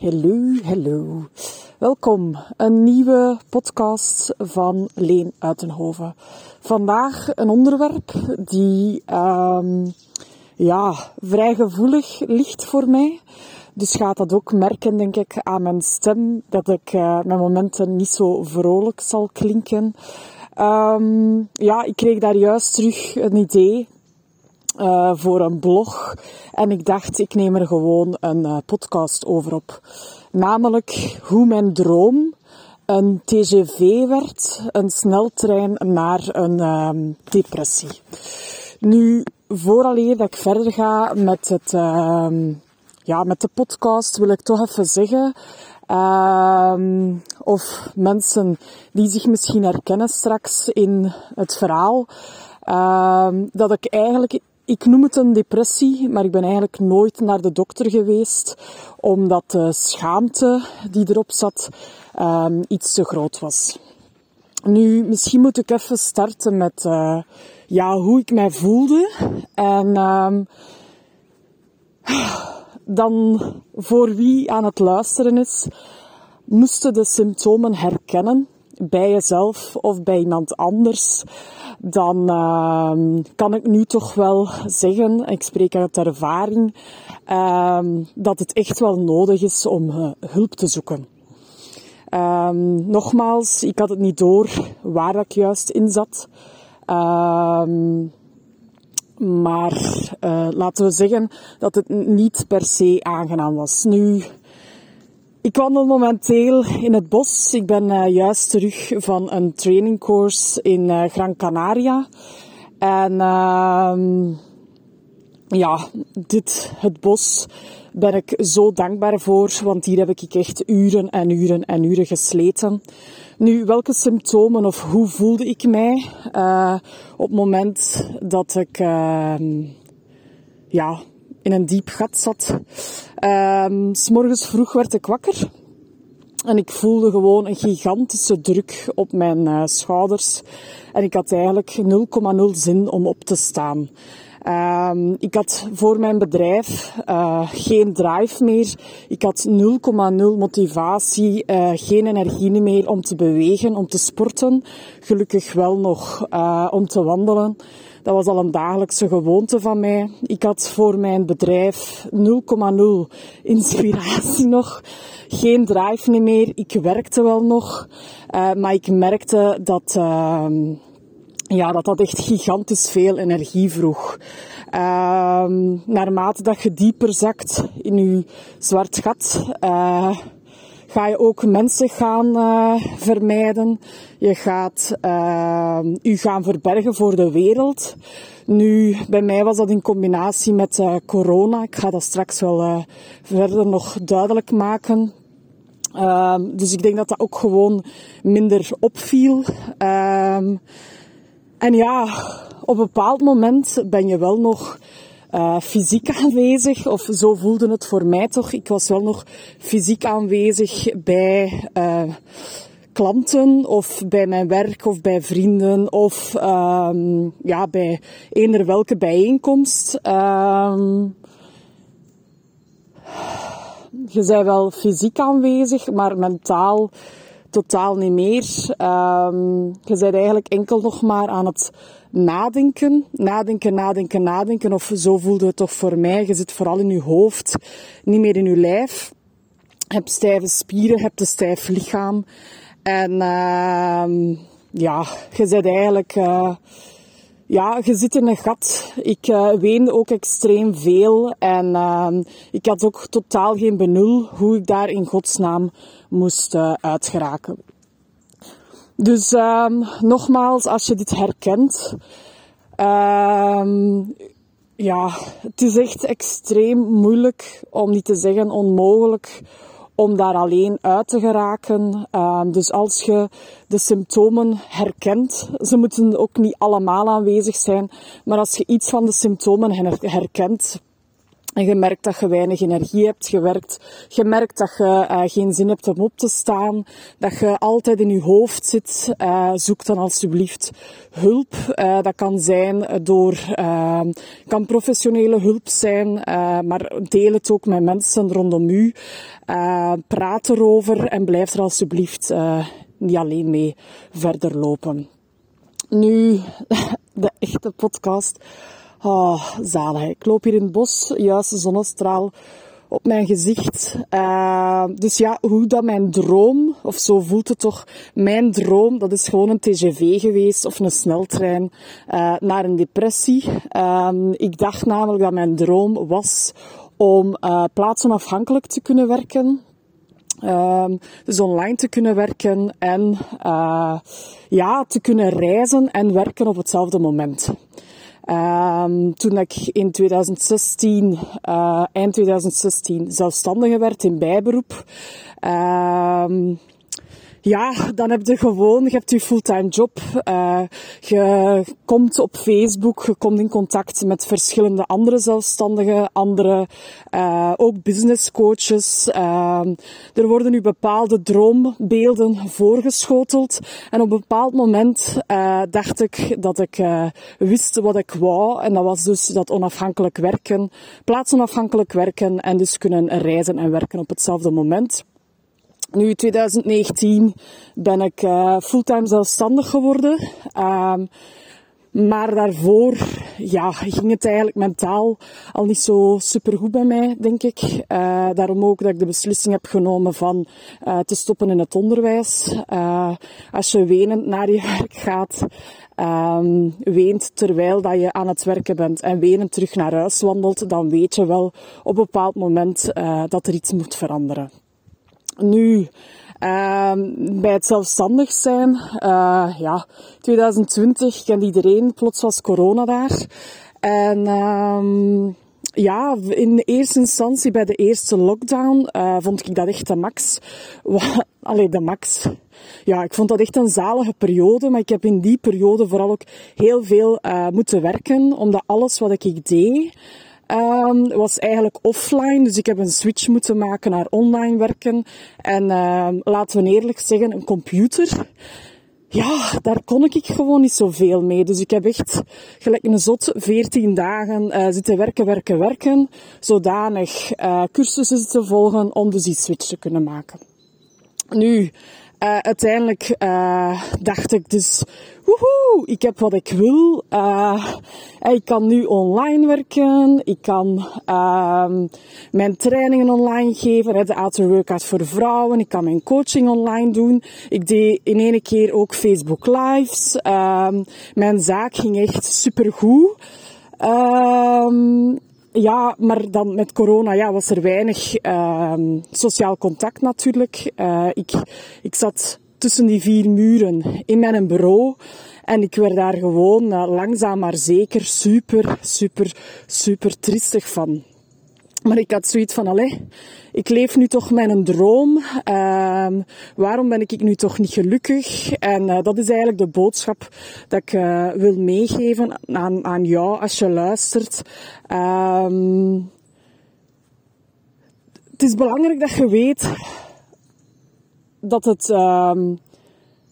Hallo, hallo. Welkom. Een nieuwe podcast van Leen Uitenhoven. Vandaag een onderwerp die um, ja, vrij gevoelig ligt voor mij. Dus gaat dat ook merken, denk ik, aan mijn stem, dat ik uh, mijn momenten niet zo vrolijk zal klinken. Um, ja, ik kreeg daar juist terug een idee uh, voor een blog. En ik dacht, ik neem er gewoon een uh, podcast over op. Namelijk hoe mijn droom een TGV werd, een sneltrein naar een uh, depressie. Nu, vooraleer dat ik verder ga met, het, ehm, ja, met de podcast, wil ik toch even zeggen ehm, of mensen die zich misschien herkennen straks in het verhaal, ehm, dat ik eigenlijk ik noem het een depressie, maar ik ben eigenlijk nooit naar de dokter geweest, omdat de schaamte die erop zat um, iets te groot was. Nu, misschien moet ik even starten met uh, ja, hoe ik mij voelde. En um, dan voor wie aan het luisteren is, moesten de symptomen herkennen bij jezelf of bij iemand anders dan uh, kan ik nu toch wel zeggen, ik spreek uit ervaring, uh, dat het echt wel nodig is om uh, hulp te zoeken. Um, nogmaals, ik had het niet door waar ik juist in zat. Maar uh, laten we zeggen dat het niet per se aangenaam was. Nu, ik wandel momenteel in het bos. Ik ben uh, juist terug van een trainingcourse in uh, Gran Canaria. En uh, ja, dit, het bos, ben ik zo dankbaar voor, want hier heb ik echt uren en uren en uren gesleten. Nu, welke symptomen of hoe voelde ik mij uh, op het moment dat ik ehm, ja, in een diep gat zat. Um, S morgens vroeg werd ik wakker. En ik voelde gewoon een gigantische druk op mijn uh, schouders. En ik had eigenlijk 0,0 zin om op te staan. Um, ik had voor mijn bedrijf uh, geen drive meer. Ik had 0,0 motivatie, uh, geen energie meer om te bewegen, om te sporten. Gelukkig wel nog uh, om te wandelen. Dat was al een dagelijkse gewoonte van mij. Ik had voor mijn bedrijf 0,0 inspiratie nog. Geen drive meer. Ik werkte wel nog. Maar ik merkte dat, uh, ja, dat dat echt gigantisch veel energie vroeg. Uh, naarmate dat je dieper zakt in je zwart gat, uh, ga je ook mensen gaan uh, vermijden. Je gaat je gaan verbergen voor de wereld. Nu, bij mij was dat in combinatie met corona. Ik ga dat straks wel verder nog duidelijk maken. Ehm, dus ik denk dat dat ook gewoon minder opviel. Ehm, en ja, op een bepaald moment ben je wel nog uh, fysiek aanwezig, of zo voelde het voor mij toch. Ik was wel nog fysiek aanwezig bij uh, klanten of bij mijn werk of bij vrienden of um, ja, bij eender welke bijeenkomst. Um, je bent wel fysiek aanwezig, maar mentaal totaal niet meer. Um, je bent eigenlijk enkel nog maar aan het nadenken. Nadenken, nadenken, nadenken. Of zo voelde het toch voor mij. Je zit vooral in je hoofd, niet meer in je lijf. Je hebt stijve spieren, hebt een stijf lichaam. En uh, ja, je zit eigenlijk... Uh, ja, je zit in een gat. Ik uh, weende ook extreem veel en uh, ik had ook totaal geen benul hoe ik daar in godsnaam moest uh, uitgeraken. Dus um, nogmaals, als je dit herkent, um, ja, het is echt extreem moeilijk, om niet te zeggen onmogelijk, om daar alleen uit te geraken. Uh, dus als je de symptomen herkent, ze moeten ook niet allemaal aanwezig zijn, maar als je iets van de symptomen herkent, En je merkt dat je weinig energie hebt. Je, werkt, je merkt dat je uh, geen zin hebt om op te staan. Dat je altijd in je hoofd zit. Uh, zoek dan alsjeblieft hulp. Uh, dat kan zijn door, kan professionele hulp zijn, maar deel het ook met mensen rondom u. praat erover en blijf er alsjeblieft niet alleen mee verder lopen. Nu, de echte podcast Oh, zalig. Ik loop hier in het bos, juist de zonnestraal op mijn gezicht. Uh, dus ja, hoe dat mijn droom, of zo voelt het toch, mijn droom, dat is gewoon een TGV geweest of een sneltrein uh, naar een depressie. Uh, ik dacht namelijk dat mijn droom was om uh, plaatsonafhankelijk te kunnen werken. Um, dus online te kunnen werken en ja, te kunnen reizen en werken op hetzelfde moment. Um, toen ik in 2016, uh, eh, eind 2016, zelfstandige werd in bijberoep, um, ja, dan heb je gewoon, je hebt je fulltime job. Uh, je komt op Facebook, je komt in contact met verschillende andere zelfstandigen, andere uh, ook business coaches. Uh, er worden nu bepaalde droombeelden voorgeschoteld. En op een bepaald moment dacht ik dat ik wist wat ik wou. En dat was dus dat onafhankelijk werken, plaatsonafhankelijk werken en dus kunnen reizen en werken op hetzelfde moment. Nu, 2019 ben ik uh, fulltime zelfstandig geworden. Um, maar daarvoor ja, ging het eigenlijk mentaal al niet zo supergoed bij mij, denk ik. Uh, daarom ook dat ik de beslissing heb genomen van uh, te stoppen in het onderwijs. Als je wenend naar je werk gaat, um, weent terwijl dat je aan het werken bent en wenend terug naar huis wandelt, dan weet je wel op een bepaald moment dat er iets moet veranderen. Nu, ehm, bij het zelfstandig zijn, uh, ja, 2020 kent iedereen, plots was corona daar. En um, ja, in eerste instantie bij de eerste lockdown uh, vond ik dat echt de max. Allee, de max. Ja, ik vond dat echt een zalige periode, maar ik heb in die periode vooral ook heel veel uh, moeten werken, omdat alles wat ik deed, um, was eigenlijk offline. Dus ik heb een switch moeten maken naar online werken. En uh, laten we eerlijk zeggen, een computer. Ja, daar kon ik gewoon niet zoveel mee. Dus ik heb echt gelijk een zot 14 dagen uh, zitten werken, werken, werken. Zodanig uh, cursussen te volgen om dus die switch te kunnen maken. Nu, uh, uiteindelijk uh, dacht ik dus, woehoe, ik heb wat ik wil. Uh, ik kan nu online werken. Ik kan mijn trainingen online geven. De Outer Workout voor vrouwen. Ik kan mijn coaching online doen. Ik deed in ene keer ook Facebook Lives. mijn zaak ging echt supergoed. Um, ja, maar dan met corona ja, was er weinig uh, sociaal contact natuurlijk. Uh, ik, ik zat tussen die vier muren in mijn bureau. En ik werd daar gewoon uh, langzaam maar zeker super, super, super triestig van. Maar ik had zoiets van, allee, ik leef nu toch mijn droom. Uh, waarom ben ik nu toch niet gelukkig? En uh, dat is eigenlijk de boodschap dat ik uh, wil meegeven aan, aan jou als je luistert. Uh, het is belangrijk dat je weet dat het, ehm,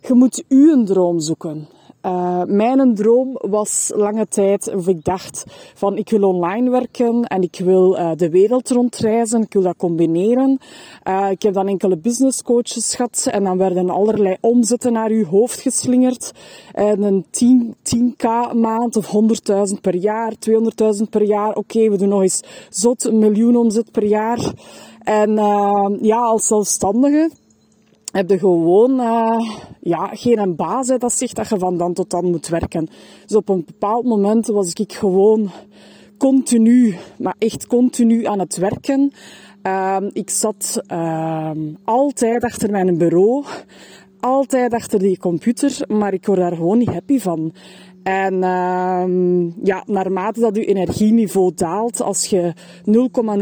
je moet uw droom zoeken. Uh, mijn droom was lange tijd, of ik dacht van ik wil online werken en ik wil uh, de wereld rondreizen, ik wil dat combineren. Uh, ik heb dan enkele business coaches gehad en dan werden allerlei omzetten naar uw hoofd geslingerd. En een 10, 10k maand of 100.000 per jaar, 200.000 per jaar. Oké, we doen nog eens zot, een miljoen omzet per jaar. En ja, als zelfstandige heb je gewoon uh, ja, geen baas dat zegt dat je van dan tot dan moet werken. Dus op een bepaald moment was ik gewoon continu, maar echt continu aan het werken. Uh, ik zat uh, altijd achter mijn bureau, altijd achter die computer, maar ik word daar gewoon niet happy van. En uh, ja, naarmate dat je energieniveau daalt, als je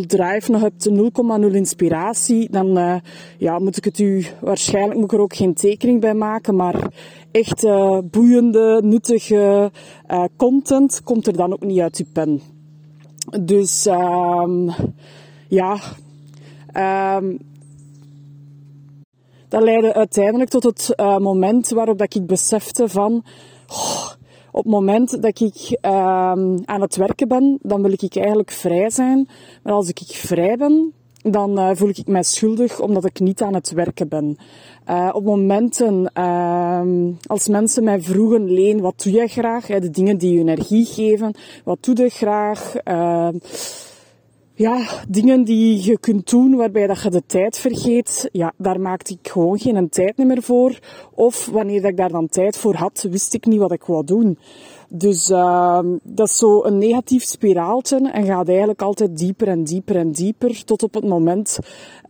0,0 drive nog hebt, 0,0 inspiratie, dan uh, ja, moet ik het u, waarschijnlijk moet ik er ook geen tekening bij maken, maar echt uh, boeiende, nuttige uh, content komt er dan ook niet uit uw pen. Dus um, ja, um, dat leidde uiteindelijk tot het moment waarop dat ik besefte van... op het moment dat ik um, aan het werken ben, dan wil ik eigenlijk vrij zijn. Maar als ik vrij ben, dan uh, voel ik mij schuldig omdat ik niet aan het werken ben. Uh, op momenten uh, als mensen mij vroegen, Leen, wat doe jij graag? de dingen die je energie geven, wat doe je graag? Ja, dingen die je kunt doen waarbij dat je de tijd vergeet, ja, daar maakte ik gewoon geen tijd meer voor. Of wanneer ik daar dan tijd voor had, wist ik niet wat ik wou doen. Dus uh, dat is zo een negatief spiraaltje en gaat eigenlijk altijd dieper en dieper en dieper tot op het moment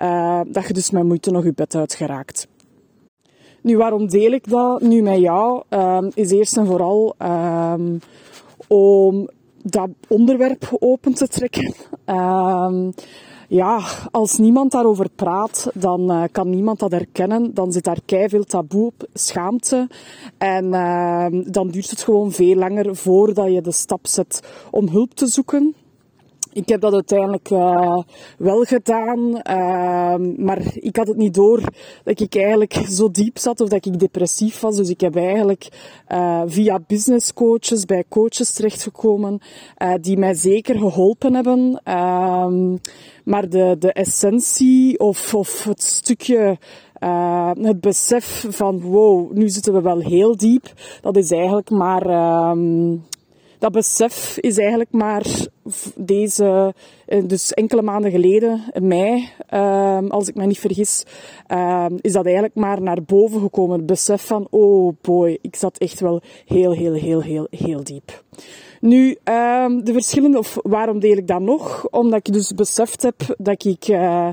uh, dat je dus met moeite nog je bed uitgeraakt. Nu, waarom deel ik dat nu met jou? Uh, is eerst en vooral um, om dat onderwerp open te trekken. Um, ja, als niemand daarover praat, dan uh, kan niemand dat herkennen. Dan zit daar veel taboe op, schaamte. En uh, dan duurt het gewoon veel langer voordat je de stap zet om hulp te zoeken. Ik heb dat uiteindelijk uh, wel gedaan, uh, maar ik had het niet door dat ik eigenlijk zo diep zat of dat ik depressief was. Dus ik heb eigenlijk uh, via business coaches bij coaches terechtgekomen die mij zeker geholpen hebben. Ehm, maar de, de essentie of, of het stukje het besef van wow, nu zitten we wel heel diep, dat is eigenlijk maar um, dat besef is eigenlijk maar deze, eh, dus enkele maanden geleden, mei, uh, als ik me niet vergis, uh, is dat eigenlijk maar naar boven gekomen. Het besef van, oh boy, ik zat echt wel heel, heel, heel, heel, heel diep. Nu, ehm, de verschillende, of waarom deel ik dat nog? Omdat ik dus beseft heb dat ik uh,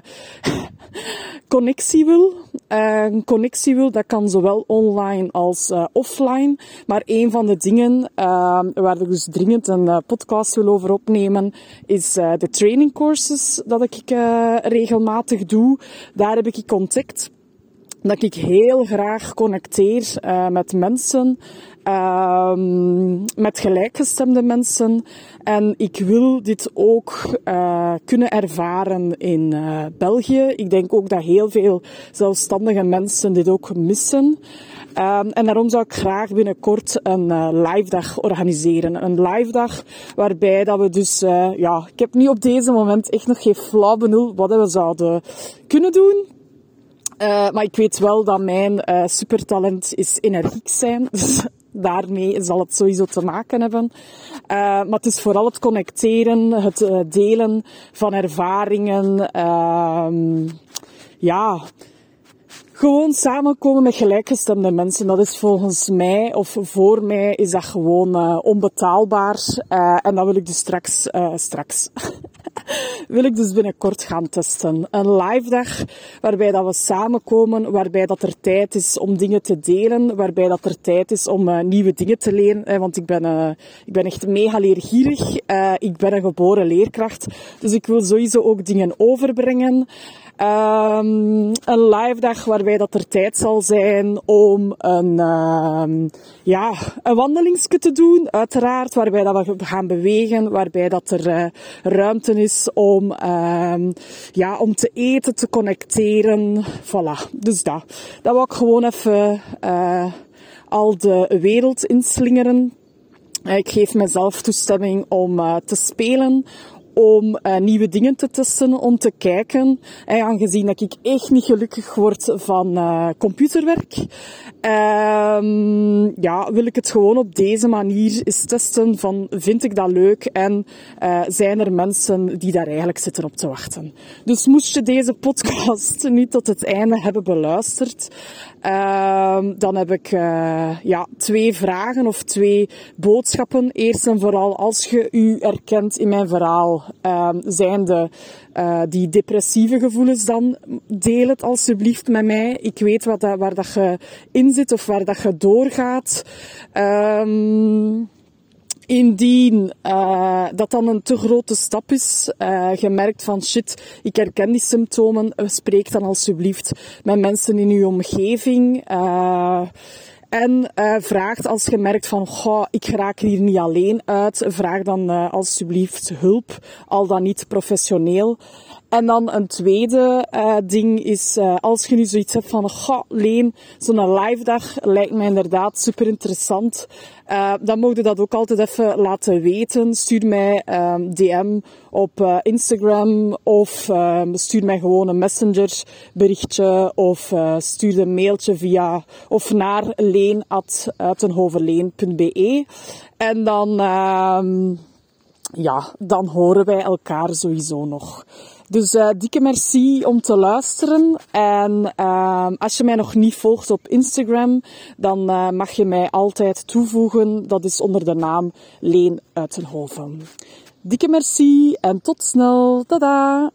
connectie wil. Uh, connectie wil, dat kan zowel online als uh, offline. Maar een van de dingen ehm, waar ik dus dringend een podcast wil over opnemen, is de training courses dat ik regelmatig doe. Daar heb ik contact dat ik heel graag connecteer uh, met mensen, uh, met gelijkgestemde mensen. En ik wil dit ook kunnen ervaren in België. Ik denk ook dat heel veel zelfstandige mensen dit ook missen. Um, en daarom zou ik graag binnenkort een uh, live dag organiseren. Een live dag waarbij dat we dus, ja, ik heb nu op deze moment echt nog geen flauw benul wat we zouden kunnen doen. Uh, maar ik weet wel dat mijn supertalent is energiek zijn. Dus daarmee zal het sowieso te maken hebben. Maar het is vooral het connecteren, het delen van ervaringen. Ehm, ja, gewoon samenkomen met gelijkgestemde mensen. Dat is volgens mij, of voor mij, is dat gewoon uh, onbetaalbaar. Uh, en dat wil ik dus straks, uh, straks, wil ik dus binnenkort gaan testen. Een live dag waarbij dat we samenkomen, waarbij dat er tijd is om dingen te delen, waarbij dat er tijd is om nieuwe dingen te leren. want ik ben, ik ben echt mega leergierig. ik ben een geboren leerkracht. Dus ik wil sowieso ook dingen overbrengen. Um, een live dag waarbij dat er tijd zal zijn om een, um, ja, een wandelingsje te doen, uiteraard. Waarbij dat we gaan bewegen, waarbij dat er uh, ruimte is om, um, ja, om te eten, te connecteren. Voilà, dus dat. Dat wil ik gewoon even uh, al de wereld inslingeren. Ik geef mezelf toestemming om uh, te spelen, om uh, nieuwe dingen te testen, om te kijken. En aangezien dat ik echt niet gelukkig word van uh, computerwerk, um, ja, wil ik het gewoon op deze manier eens testen van vind ik dat leuk en uh, zijn er mensen die daar eigenlijk zitten op te wachten. Dus moest je deze podcast niet tot het einde hebben beluisterd, um, dan heb ik ja, twee vragen of twee boodschappen. Eerst en vooral als je u herkent in mijn verhaal, uh, zijn de, uh, die depressieve gevoelens dan, deel het alsjeblieft met mij. Ik weet wat dat, waar dat je in zit of waar dat je doorgaat. Um, Indien uh, dat dan een te grote stap is, uh, je merkt van shit, ik herken die symptomen, spreek dan alsjeblieft met mensen in uw omgeving. En uh, vraagt als je merkt van, goh, ik raak hier niet alleen uit, vraag dan uh, alsjeblieft hulp, al dan niet professioneel. En dan een tweede uh, ding is, uh, als je nu zoiets hebt van, goh, Leen, zo'n live dag lijkt mij inderdaad super interessant. Uh, dan mogen je dat ook altijd even laten weten. Stuur mij um, DM op Instagram of um, stuur mij gewoon een messenger berichtje of stuur een mailtje via of naar leen.uitenhoverleen.be. En dan, um, ja, dan horen wij elkaar sowieso nog. Dus uh, dikke merci om te luisteren. En uh, als je mij nog niet volgt op Instagram, dan uh, mag je mij altijd toevoegen. Dat is onder de naam Leen Uitenhoven. Dikke merci en tot snel. Tada!